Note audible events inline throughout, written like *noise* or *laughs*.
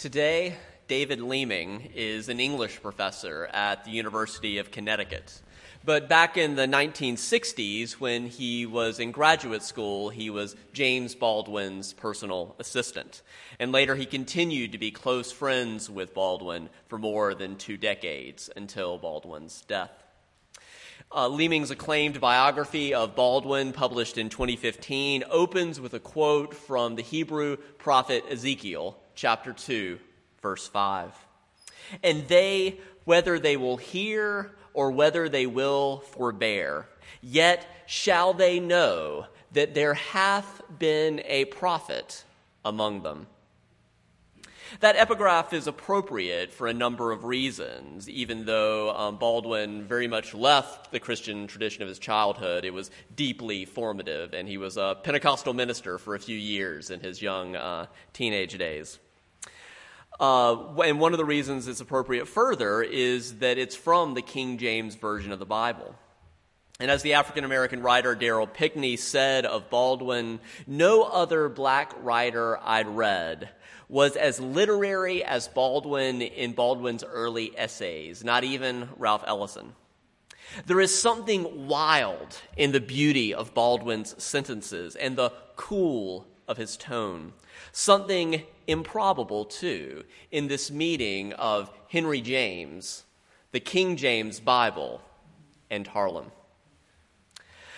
Today, David Leeming is an English professor at the University of Connecticut. But back in the 1960s, when he was in graduate school, he was James Baldwin's personal assistant. And later, he continued to be close friends with Baldwin for more than two decades until Baldwin's death. Uh, Leeming's acclaimed biography of Baldwin, published in 2015, opens with a quote from the Hebrew prophet Ezekiel, chapter 2, verse 5. And they, whether they will hear or whether they will forbear, yet shall they know that there hath been a prophet among them. That epigraph is appropriate for a number of reasons. Even though um, Baldwin very much left the Christian tradition of his childhood, it was deeply formative, and he was a Pentecostal minister for a few years in his young uh, teenage days. Uh, and one of the reasons it's appropriate further is that it's from the King James Version of the Bible. And as the African American writer Darryl Pinckney said of Baldwin, no other black writer I'd read was as literary as Baldwin in Baldwin's early essays, not even Ralph Ellison. There is something wild in the beauty of Baldwin's sentences and the cool of his tone. Something improbable, too, in this meeting of Henry James, the King James Bible, and Harlem.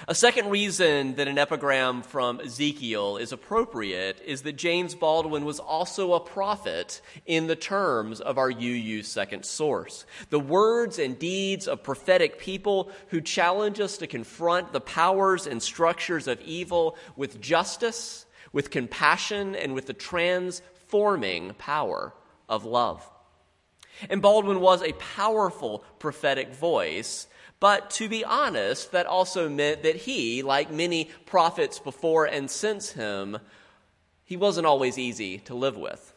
A second reason that an epigram from Ezekiel is appropriate is that James Baldwin was also a prophet in the terms of our UU second source. The words and deeds of prophetic people who challenge us to confront the powers and structures of evil with justice with compassion and with the transforming power of love. And Baldwin was a powerful prophetic voice, but to be honest, that also meant that he, like many prophets before and since him, he wasn't always easy to live with.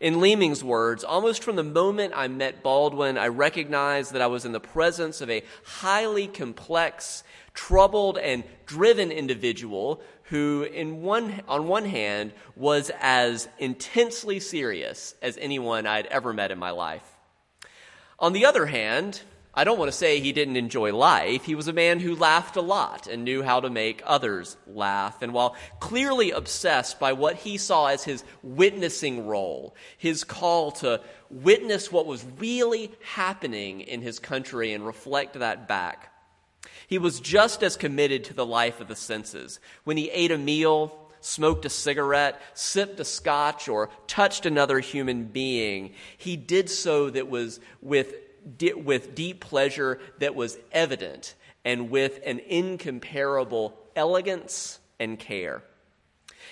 In Leeming's words, almost from the moment I met Baldwin, I recognized that I was in the presence of a highly complex, troubled, and driven individual who, in one, on one hand, was as intensely serious as anyone I'd ever met in my life. On the other hand, I don't want to say he didn't enjoy life. He was a man who laughed a lot and knew how to make others laugh. And while clearly obsessed by what he saw as his witnessing role, his call to witness what was really happening in his country and reflect that back, he was just as committed to the life of the senses. When he ate a meal, smoked a cigarette, sipped a scotch, or touched another human being, he did so that was with, with deep pleasure that was evident and with an incomparable elegance and care.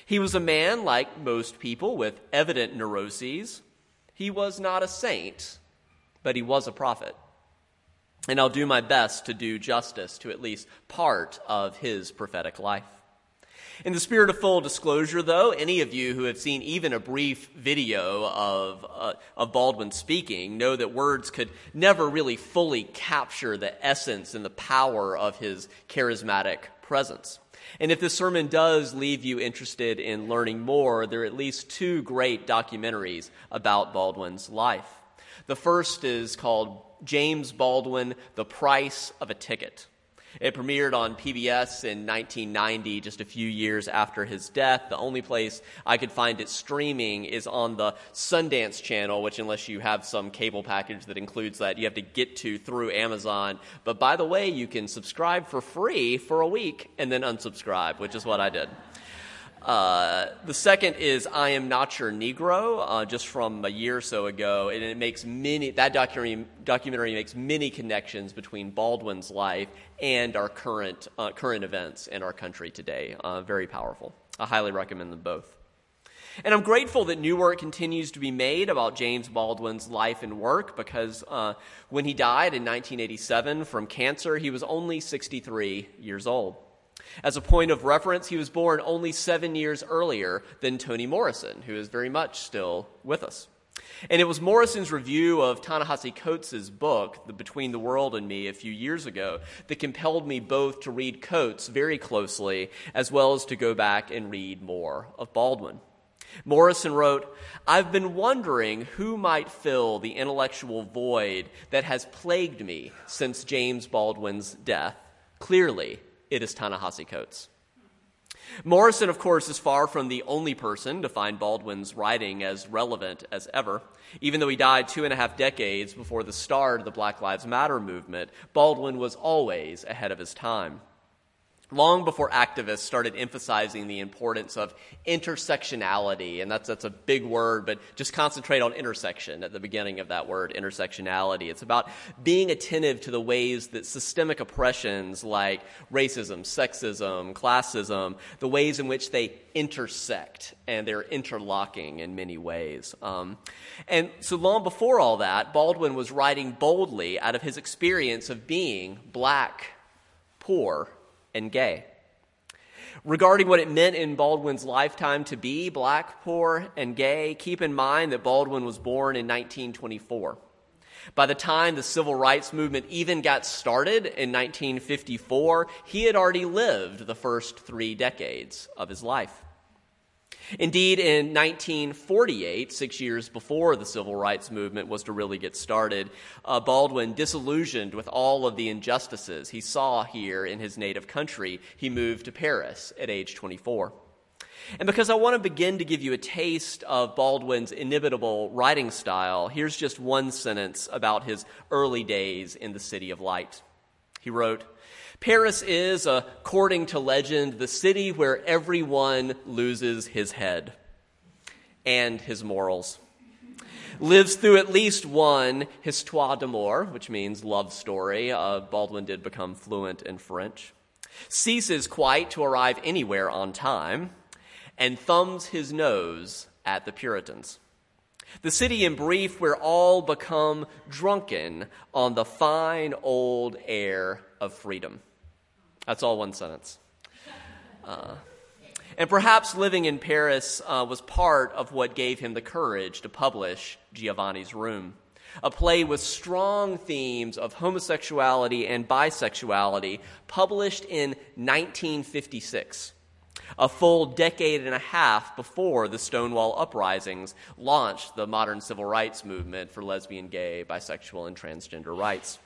He was a man, like most people, with evident neuroses. He was not a saint, but he was a prophet. And I'll do my best to do justice to at least part of his prophetic life. In the spirit of full disclosure, though, any of you who have seen even a brief video of, uh, of Baldwin speaking know that words could never really fully capture the essence and the power of his charismatic presence. And if this sermon does leave you interested in learning more, there are at least two great documentaries about Baldwin's life. The first is called James Baldwin, The Price of a Ticket. It premiered on PBS in 1990, just a few years after his death. The only place I could find it streaming is on the Sundance channel, which, unless you have some cable package that includes that, you have to get to through Amazon. But by the way, you can subscribe for free for a week and then unsubscribe, which is what I did. Uh, the second is I Am Not Your Negro, uh, just from a year or so ago, and it makes many, that documentary, documentary makes many connections between Baldwin's life and our current, uh, current events in our country today. Uh, very powerful. I highly recommend them both. And I'm grateful that new work continues to be made about James Baldwin's life and work because uh, when he died in 1987 from cancer, he was only 63 years old. As a point of reference, he was born only seven years earlier than Toni Morrison, who is very much still with us. And it was Morrison's review of Ta-Nehisi Coates' book, the Between the World and Me, a few years ago, that compelled me both to read Coates very closely, as well as to go back and read more of Baldwin. Morrison wrote, I've been wondering who might fill the intellectual void that has plagued me since James Baldwin's death. Clearly, it is Ta-Nehisi Coates. Morrison, of course, is far from the only person to find Baldwin's writing as relevant as ever. Even though he died two and a half decades before the start of the Black Lives Matter movement, Baldwin was always ahead of his time long before activists started emphasizing the importance of intersectionality, and that's, that's a big word, but just concentrate on intersection at the beginning of that word, intersectionality. It's about being attentive to the ways that systemic oppressions like racism, sexism, classism, the ways in which they intersect and they're interlocking in many ways. Um, and so long before all that, Baldwin was writing boldly out of his experience of being black, poor, and gay. Regarding what it meant in Baldwin's lifetime to be black, poor, and gay, keep in mind that Baldwin was born in 1924. By the time the civil rights movement even got started in 1954, he had already lived the first three decades of his life. Indeed, in 1948, six years before the civil rights movement was to really get started, uh, Baldwin, disillusioned with all of the injustices he saw here in his native country, he moved to Paris at age 24. And because I want to begin to give you a taste of Baldwin's inimitable writing style, here's just one sentence about his early days in the City of Light. He wrote, Paris is, according to legend, the city where everyone loses his head and his morals. Lives through at least one histoire d'amour, which means love story. Uh, Baldwin did become fluent in French. Ceases quite to arrive anywhere on time and thumbs his nose at the Puritans. The city, in brief, where all become drunken on the fine old air of freedom. That's all one sentence. Uh, and perhaps living in Paris uh, was part of what gave him the courage to publish Giovanni's Room, a play with strong themes of homosexuality and bisexuality, published in 1956, a full decade and a half before the Stonewall uprisings launched the modern civil rights movement for lesbian, gay, bisexual, and transgender rights.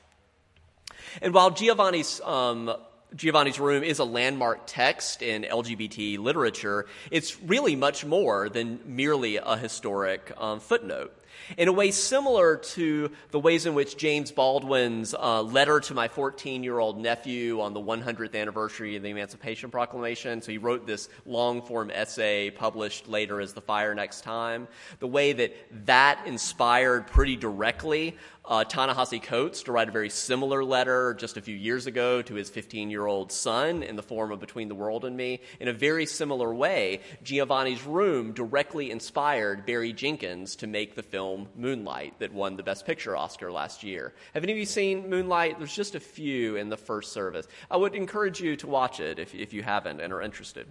And while Giovanni's um, Giovanni's Room is a landmark text in LGBT literature, it's really much more than merely a historic um, footnote in a way similar to the ways in which James Baldwin's uh, letter to my 14 year old nephew on the 100th anniversary of the Emancipation Proclamation. So he wrote this long form essay published later as The Fire Next Time. The way that that inspired pretty directly uh, Ta-Nehisi Coates to write a very similar letter just a few years ago to his 15 year old son in the form of Between the World and Me. In a very similar way, Giovanni's Room directly inspired Barry Jenkins to make the film Moonlight that won the Best Picture Oscar last year. Have any of you seen Moonlight? There's just a few in the first service. I would encourage you to watch it if, if you haven't and are interested.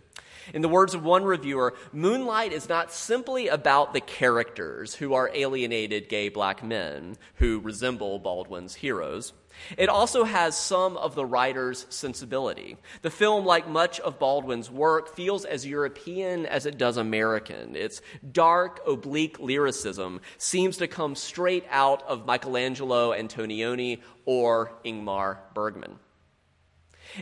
In the words of one reviewer, Moonlight is not simply about the characters who are alienated gay black men who resemble Baldwin's heroes. It also has some of the writer's sensibility. The film, like much of Baldwin's work, feels as European as it does American. Its dark, oblique lyricism seems to come straight out of Michelangelo Antonioni or Ingmar Bergman.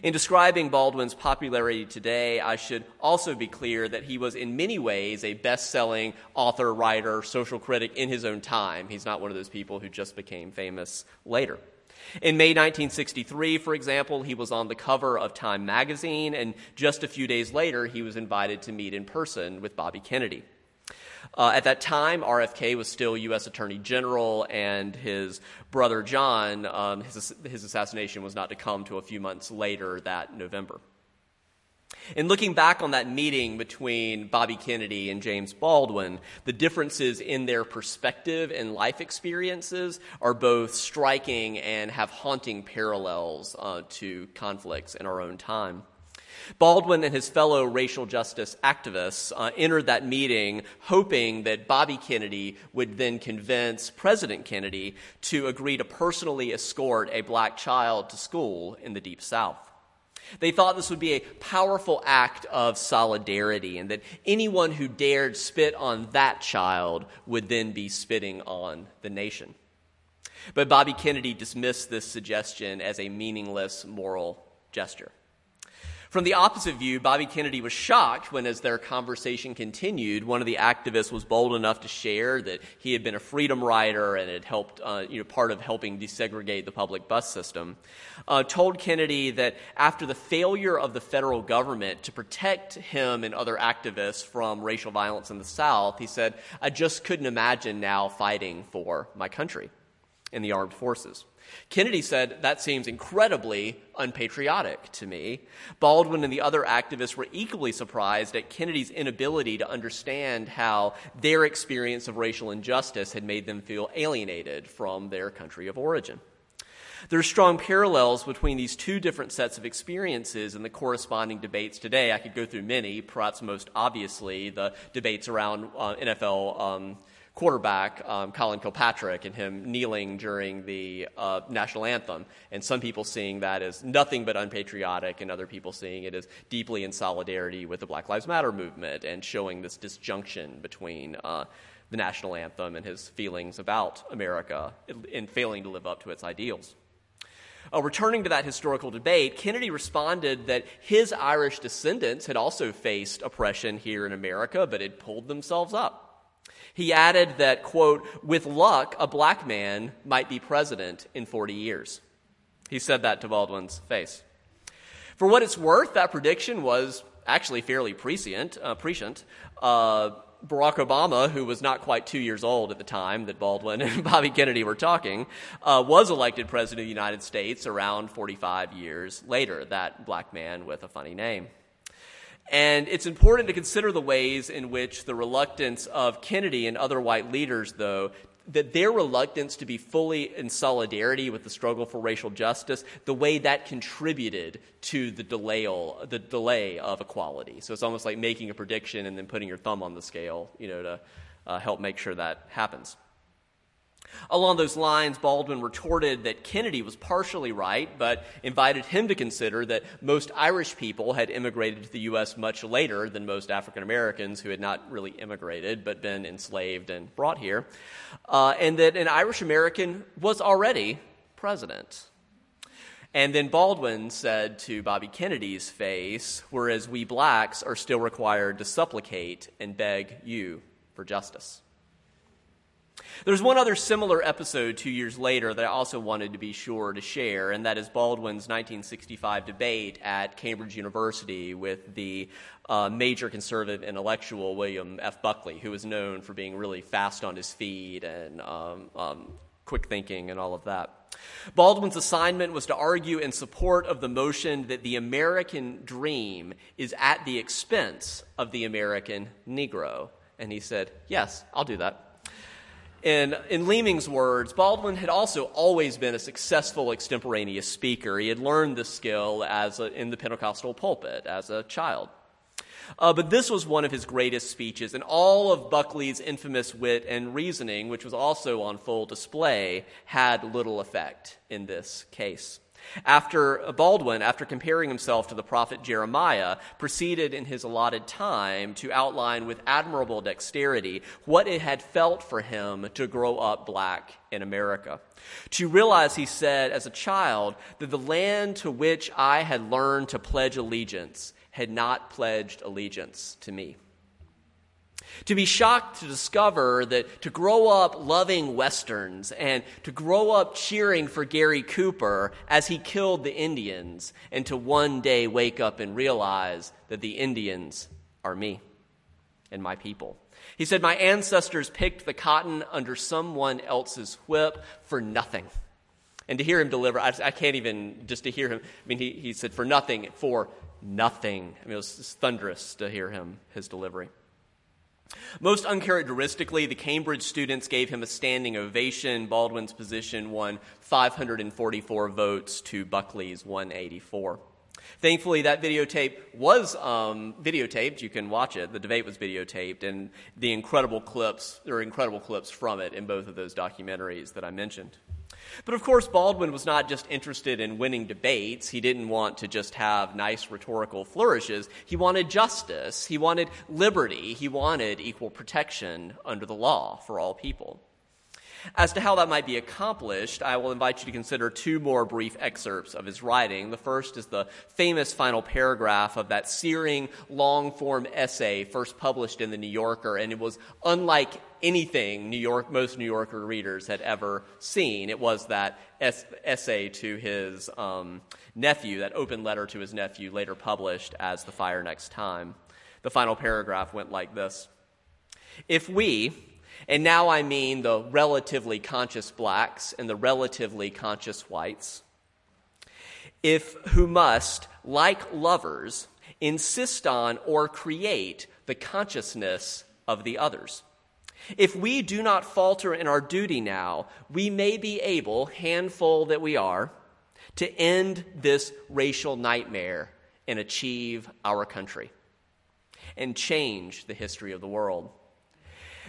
In describing Baldwin's popularity today, I should also be clear that he was in many ways a best selling author, writer, social critic in his own time. He's not one of those people who just became famous later. In May 1963, for example, he was on the cover of Time magazine, and just a few days later, he was invited to meet in person with Bobby Kennedy. Uh, at that time, RFK was still U.S. Attorney General, and his brother John, um, his, his assassination was not to come to a few months later that November. In looking back on that meeting between Bobby Kennedy and James Baldwin, the differences in their perspective and life experiences are both striking and have haunting parallels uh, to conflicts in our own time. Baldwin and his fellow racial justice activists uh, entered that meeting hoping that Bobby Kennedy would then convince President Kennedy to agree to personally escort a black child to school in the Deep South. They thought this would be a powerful act of solidarity and that anyone who dared spit on that child would then be spitting on the nation. But Bobby Kennedy dismissed this suggestion as a meaningless moral gesture. From the opposite view, Bobby Kennedy was shocked when, as their conversation continued, one of the activists was bold enough to share that he had been a freedom rider and had helped, uh, you know, part of helping desegregate the public bus system. Uh, told Kennedy that after the failure of the federal government to protect him and other activists from racial violence in the South, he said, I just couldn't imagine now fighting for my country in the armed forces. Kennedy said, That seems incredibly unpatriotic to me. Baldwin and the other activists were equally surprised at Kennedy's inability to understand how their experience of racial injustice had made them feel alienated from their country of origin. There are strong parallels between these two different sets of experiences and the corresponding debates today. I could go through many, perhaps most obviously the debates around uh, NFL um, quarterback, um, Colin Kilpatrick, and him kneeling during the uh, national anthem. And some people seeing that as nothing but unpatriotic, and other people seeing it as deeply in solidarity with the Black Lives Matter movement and showing this disjunction between uh, the national anthem and his feelings about America and failing to live up to its ideals. Uh, returning to that historical debate, Kennedy responded that his Irish descendants had also faced oppression here in America, but had pulled themselves up. He added that, quote, with luck, a black man might be president in 40 years. He said that to Baldwin's face. For what it's worth, that prediction was actually fairly prescient. Uh, prescient. Uh, Barack Obama, who was not quite two years old at the time that Baldwin *laughs* and Bobby Kennedy were talking, uh, was elected president of the United States around 45 years later, that black man with a funny name. And it's important to consider the ways in which the reluctance of Kennedy and other white leaders, though, that their reluctance to be fully in solidarity with the struggle for racial justice, the way that contributed to the delay, the delay of equality. So it's almost like making a prediction and then putting your thumb on the scale, you know, to uh, help make sure that happens. Along those lines, Baldwin retorted that Kennedy was partially right, but invited him to consider that most Irish people had immigrated to the U.S. much later than most African Americans who had not really immigrated but been enslaved and brought here, uh, and that an Irish American was already president. And then Baldwin said to Bobby Kennedy's face, whereas we blacks are still required to supplicate and beg you for justice. There's one other similar episode two years later that I also wanted to be sure to share, and that is Baldwin's 1965 debate at Cambridge University with the uh, major conservative intellectual William F. Buckley, who was known for being really fast on his feet and um, um, quick thinking and all of that. Baldwin's assignment was to argue in support of the motion that the American dream is at the expense of the American Negro. And he said, Yes, I'll do that. In, in Leeming's words, Baldwin had also always been a successful extemporaneous speaker. He had learned this skill as a, in the Pentecostal pulpit as a child. Uh, but this was one of his greatest speeches, and all of Buckley's infamous wit and reasoning, which was also on full display, had little effect in this case. After Baldwin, after comparing himself to the prophet Jeremiah, proceeded in his allotted time to outline with admirable dexterity what it had felt for him to grow up black in America. To realize, he said, as a child, that the land to which I had learned to pledge allegiance had not pledged allegiance to me. To be shocked to discover that to grow up loving Westerns and to grow up cheering for Gary Cooper as he killed the Indians, and to one day wake up and realize that the Indians are me and my people. He said, My ancestors picked the cotton under someone else's whip for nothing. And to hear him deliver, I, I can't even, just to hear him, I mean, he, he said, For nothing, for nothing. I mean, it was thunderous to hear him, his delivery. Most uncharacteristically, the Cambridge students gave him a standing ovation. Baldwin's position won 544 votes to Buckley's 184. Thankfully, that videotape was um, videotaped. You can watch it. The debate was videotaped, and the incredible clips, there are incredible clips from it in both of those documentaries that I mentioned. But of course, Baldwin was not just interested in winning debates. He didn't want to just have nice rhetorical flourishes. He wanted justice. He wanted liberty. He wanted equal protection under the law for all people. As to how that might be accomplished, I will invite you to consider two more brief excerpts of his writing. The first is the famous final paragraph of that searing long form essay first published in the New Yorker, and it was unlike anything New York, most New Yorker readers had ever seen. It was that es- essay to his um, nephew, that open letter to his nephew, later published as The Fire Next Time. The final paragraph went like this If we, and now I mean the relatively conscious blacks and the relatively conscious whites, if who must, like lovers, insist on or create the consciousness of the others. If we do not falter in our duty now, we may be able, handful that we are, to end this racial nightmare and achieve our country and change the history of the world.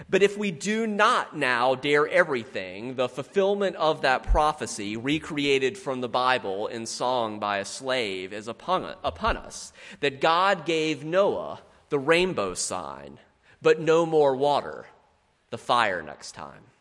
But if we do not now dare everything, the fulfillment of that prophecy, recreated from the Bible in song by a slave, is upon, upon us that God gave Noah the rainbow sign, but no more water, the fire next time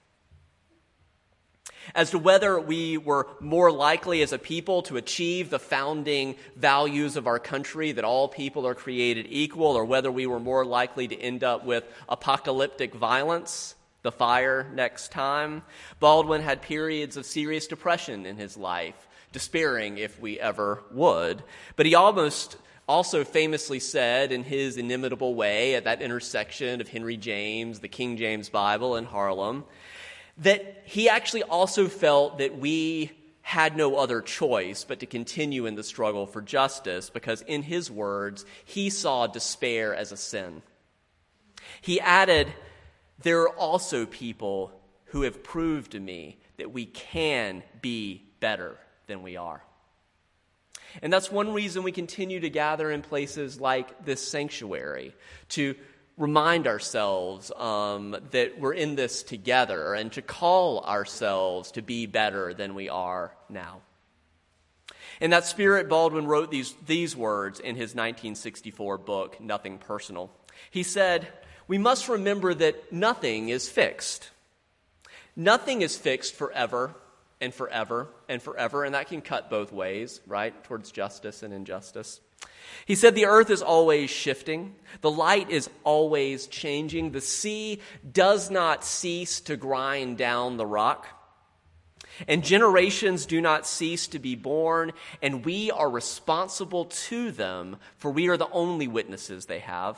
as to whether we were more likely as a people to achieve the founding values of our country that all people are created equal, or whether we were more likely to end up with apocalyptic violence, the fire next time. Baldwin had periods of serious depression in his life, despairing if we ever would. But he almost also famously said in his inimitable way at that intersection of Henry James, the King James Bible, and Harlem, that he actually also felt that we had no other choice but to continue in the struggle for justice because, in his words, he saw despair as a sin. He added, There are also people who have proved to me that we can be better than we are. And that's one reason we continue to gather in places like this sanctuary to remind ourselves um, that we're in this together and to call ourselves to be better than we are now. In that spirit, Baldwin wrote these, these words in his 1964 book, Nothing Personal. He said, We must remember that nothing is fixed. Nothing is fixed forever and forever and forever, and that can cut both ways, right? Towards justice and injustice. He said the earth is always shifting, the light is always changing, the sea does not cease to grind down the rock, and generations do not cease to be born, and we are responsible to them, for we are the only witnesses they have.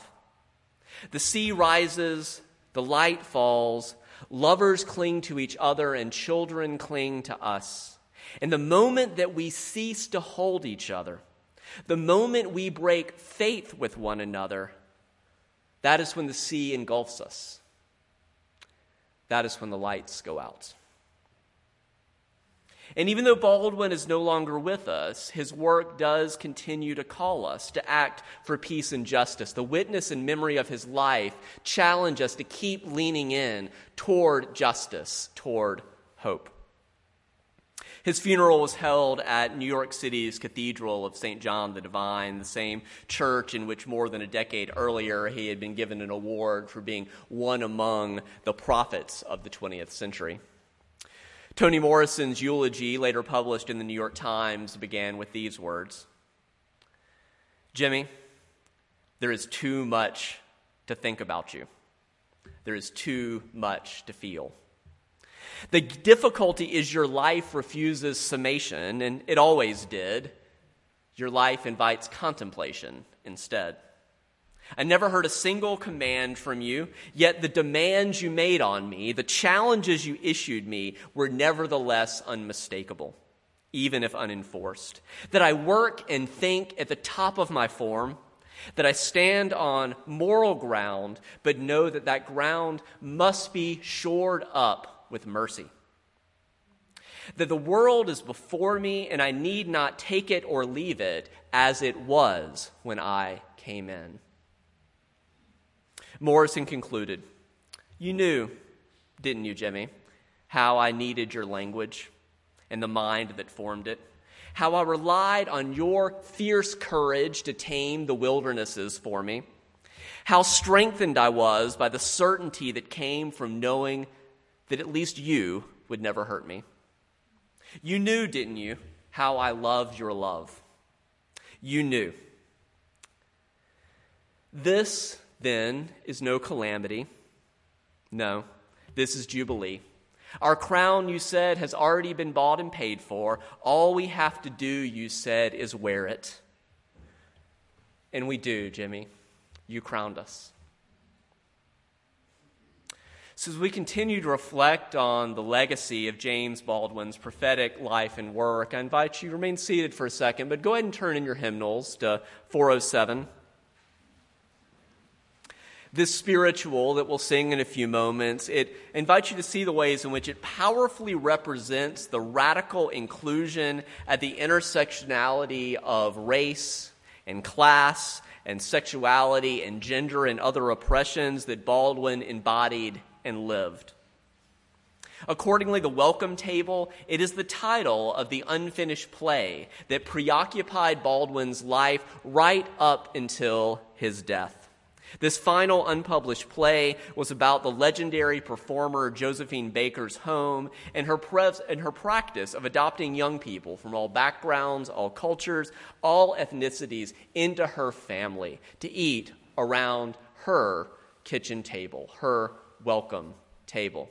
The sea rises, the light falls, lovers cling to each other, and children cling to us. And the moment that we cease to hold each other, the moment we break faith with one another, that is when the sea engulfs us. That is when the lights go out. And even though Baldwin is no longer with us, his work does continue to call us to act for peace and justice. The witness and memory of his life challenge us to keep leaning in toward justice, toward hope. His funeral was held at New York City's Cathedral of St. John the Divine, the same church in which more than a decade earlier he had been given an award for being one among the prophets of the 20th century. Toni Morrison's eulogy, later published in the New York Times, began with these words Jimmy, there is too much to think about you. There is too much to feel. The difficulty is your life refuses summation, and it always did. Your life invites contemplation instead. I never heard a single command from you, yet the demands you made on me, the challenges you issued me, were nevertheless unmistakable, even if unenforced. That I work and think at the top of my form, that I stand on moral ground, but know that that ground must be shored up with mercy. That the world is before me and I need not take it or leave it as it was when I came in. Morrison concluded You knew, didn't you, Jimmy, how I needed your language, and the mind that formed it. How I relied on your fierce courage to tame the wildernesses for me. How strengthened I was by the certainty that came from knowing that at least you would never hurt me. You knew, didn't you, how I loved your love? You knew. This, then, is no calamity. No, this is Jubilee. Our crown, you said, has already been bought and paid for. All we have to do, you said, is wear it. And we do, Jimmy. You crowned us. So, as we continue to reflect on the legacy of James Baldwin's prophetic life and work, I invite you to remain seated for a second, but go ahead and turn in your hymnals to 407. This spiritual that we'll sing in a few moments, it invites you to see the ways in which it powerfully represents the radical inclusion at the intersectionality of race and class and sexuality and gender and other oppressions that Baldwin embodied and lived. Accordingly, the Welcome Table, it is the title of the unfinished play that preoccupied Baldwin's life right up until his death. This final unpublished play was about the legendary performer Josephine Baker's home and her, and her practice of adopting young people from all backgrounds, all cultures, all ethnicities into her family to eat around her kitchen table, her welcome table.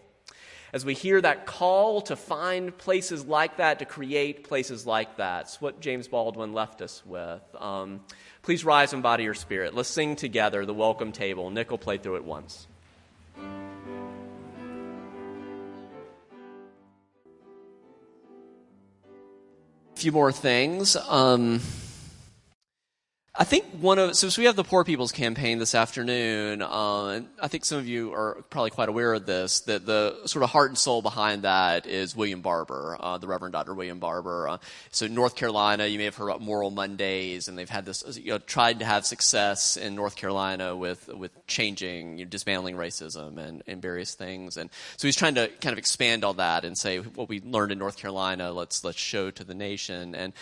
As we hear that call to find places like that, to create places like that, it's what James Baldwin left us with. Um, Please rise and body your spirit. Let's sing together the welcome table. Nick will play through it once. A few more things. Um, I think one of so, we have the Poor People's Campaign this afternoon. Uh, I think some of you are probably quite aware of this. That the sort of heart and soul behind that is William Barber, uh, the Reverend Dr. William Barber. Uh, so North Carolina, you may have heard about Moral Mondays, and they've had this you know, tried to have success in North Carolina with with changing, you know, dismantling racism and, and various things. And so he's trying to kind of expand all that and say what we learned in North Carolina, let's let's show to the nation and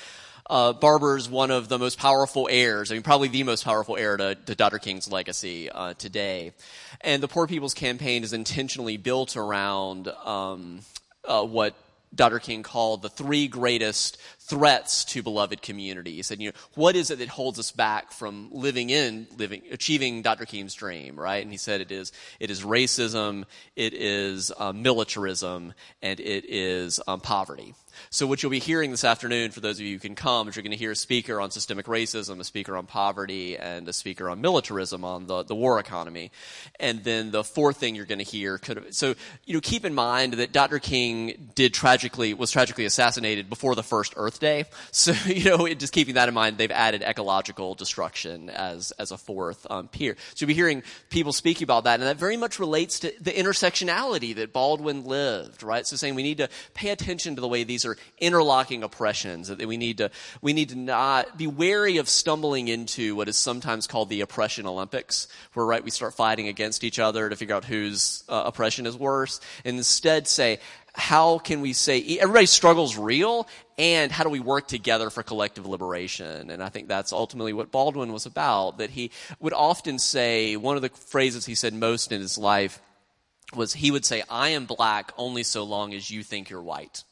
uh, is one of the most powerful heirs, I mean, probably the most powerful heir to, to Dr. King's legacy uh, today. And the Poor People's Campaign is intentionally built around um, uh, what Dr. King called the three greatest threats to beloved communities. And you know, what is it that holds us back from living in, living, achieving Dr. King's dream, right? And he said it is, it is racism, it is um, militarism, and it is um, poverty. So what you'll be hearing this afternoon, for those of you who can come, is you're going to hear a speaker on systemic racism, a speaker on poverty, and a speaker on militarism on the, the war economy. And then the fourth thing you're going to hear could have, so, you know, keep in mind that Dr. King did tragically, was tragically assassinated before the first Earth Day. So, *laughs* you know, just keeping that in mind, they've added ecological destruction as, as a fourth um, peer. So you'll be hearing people speaking about that, and that very much relates to the intersectionality that Baldwin lived, right? So saying we need to pay attention to the way these are interlocking oppressions, that we need to, we need to not be wary of stumbling into what is sometimes called the oppression Olympics, where, right, we start fighting against each other to figure out whose uh, oppression is worse, and instead say, how can we say everybody's struggle's real and how do we work together for collective liberation? And i think that's ultimately what baldwin was about that he would often say one of the phrases he said most in his life was he would say i am black only so long as you think you're white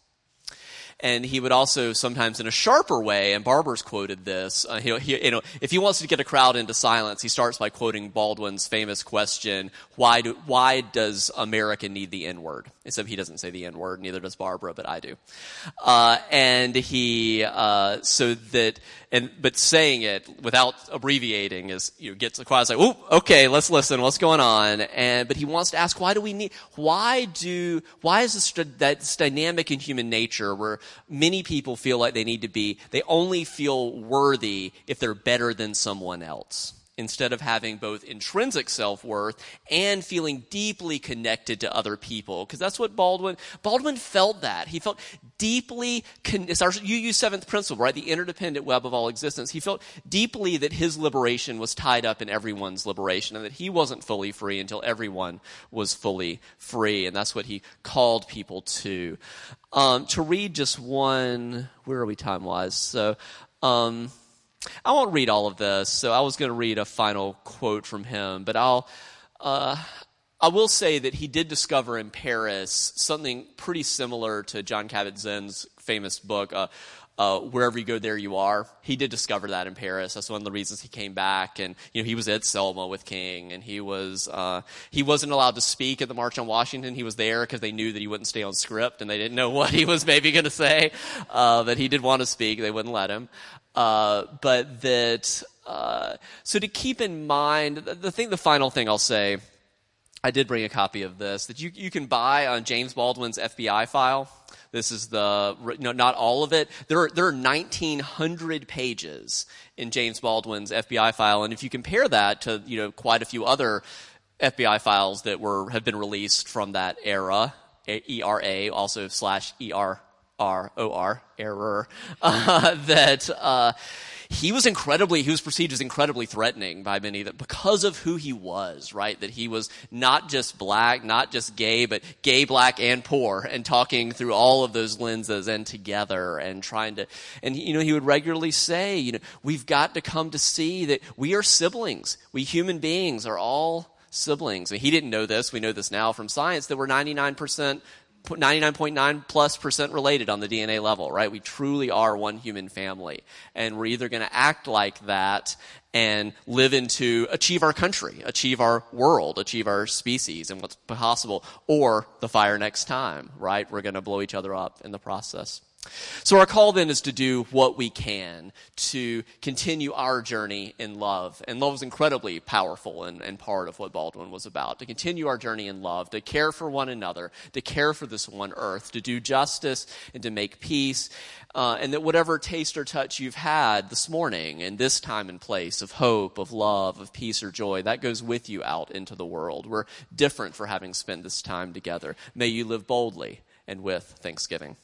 and he would also sometimes in a sharper way, and Barber's quoted this, uh, he, he, you know, if he wants to get a crowd into silence, he starts by quoting Baldwin's famous question, why, do, why does America need the N-word? Except he doesn't say the N-word, neither does Barber, but I do. Uh, and he, uh, so that, and, but saying it without abbreviating is, you know, gets the crowd like, oh, okay, let's listen, what's going on? And, but he wants to ask, why do we need, why do, why is this, that dynamic in human nature where many people feel like they need to be, they only feel worthy if they're better than someone else. Instead of having both intrinsic self-worth and feeling deeply connected to other people. Because that's what baldwin baldwin felt that. He felt deeply our uu seventh principle right? The interdependent web of all existence. He felt deeply that his liberation was tied up in everyone's liberation and that he wasn't fully free until everyone was fully free. And that's what he called people to. Um, to read just one where are we time wise so um, I won't read all of this, so I was going to read a final quote from him, but I'll. Uh, I will say that he did discover in Paris something pretty similar to John Kabat-Zinn's famous book, uh, uh, "Wherever You Go, There You Are." He did discover that in Paris. That's one of the reasons he came back. And you know, he was at Selma with King, and he was uh, he wasn't allowed to speak at the March on Washington. He was there because they knew that he wouldn't stay on script, and they didn't know *laughs* what he was maybe going to say. Uh, that he did want to speak, they wouldn't let him. Uh, but that uh, so to keep in mind the, thing the final thing i'll say i did bring a copy of this that you, you can buy on james baldwin's fbi file. This is the no, not all of it. There are, there are 1900 pages in james baldwin's fbi file and if you compare that to you know quite a few other fbi files that were have been released from that era era also slash er R O R error *laughs* uh, that uh, he was incredibly he was perceived as incredibly threatening by many that because of who he was right that he was not just black not just gay but gay black and poor and talking through all of those lenses and together and trying to and you know he would regularly say you know we've got to come to see that we are siblings we human beings are all siblings. Mean, he didn't know this. We know this now from science that we're 99% 99.9 plus percent related on the DNA level, right? We truly are one human family. And we're either going to act like that and live into, achieve our country, achieve our world, achieve our species and what's possible, or the fire next time, right? We're going to blow each other up in the process. So our call then is to do what we can to continue our journey in love. And love is incredibly powerful and, and, part of what Baldwin was about. To continue our journey in love, to care for one another, to care for this one earth, to do justice and to make peace. Uh, and that whatever taste or touch you've had this morning in this time and place of hope, of love, of peace or joy, that goes with you out into the world. We're different for having spent this time together. May you live boldly and with thanksgiving.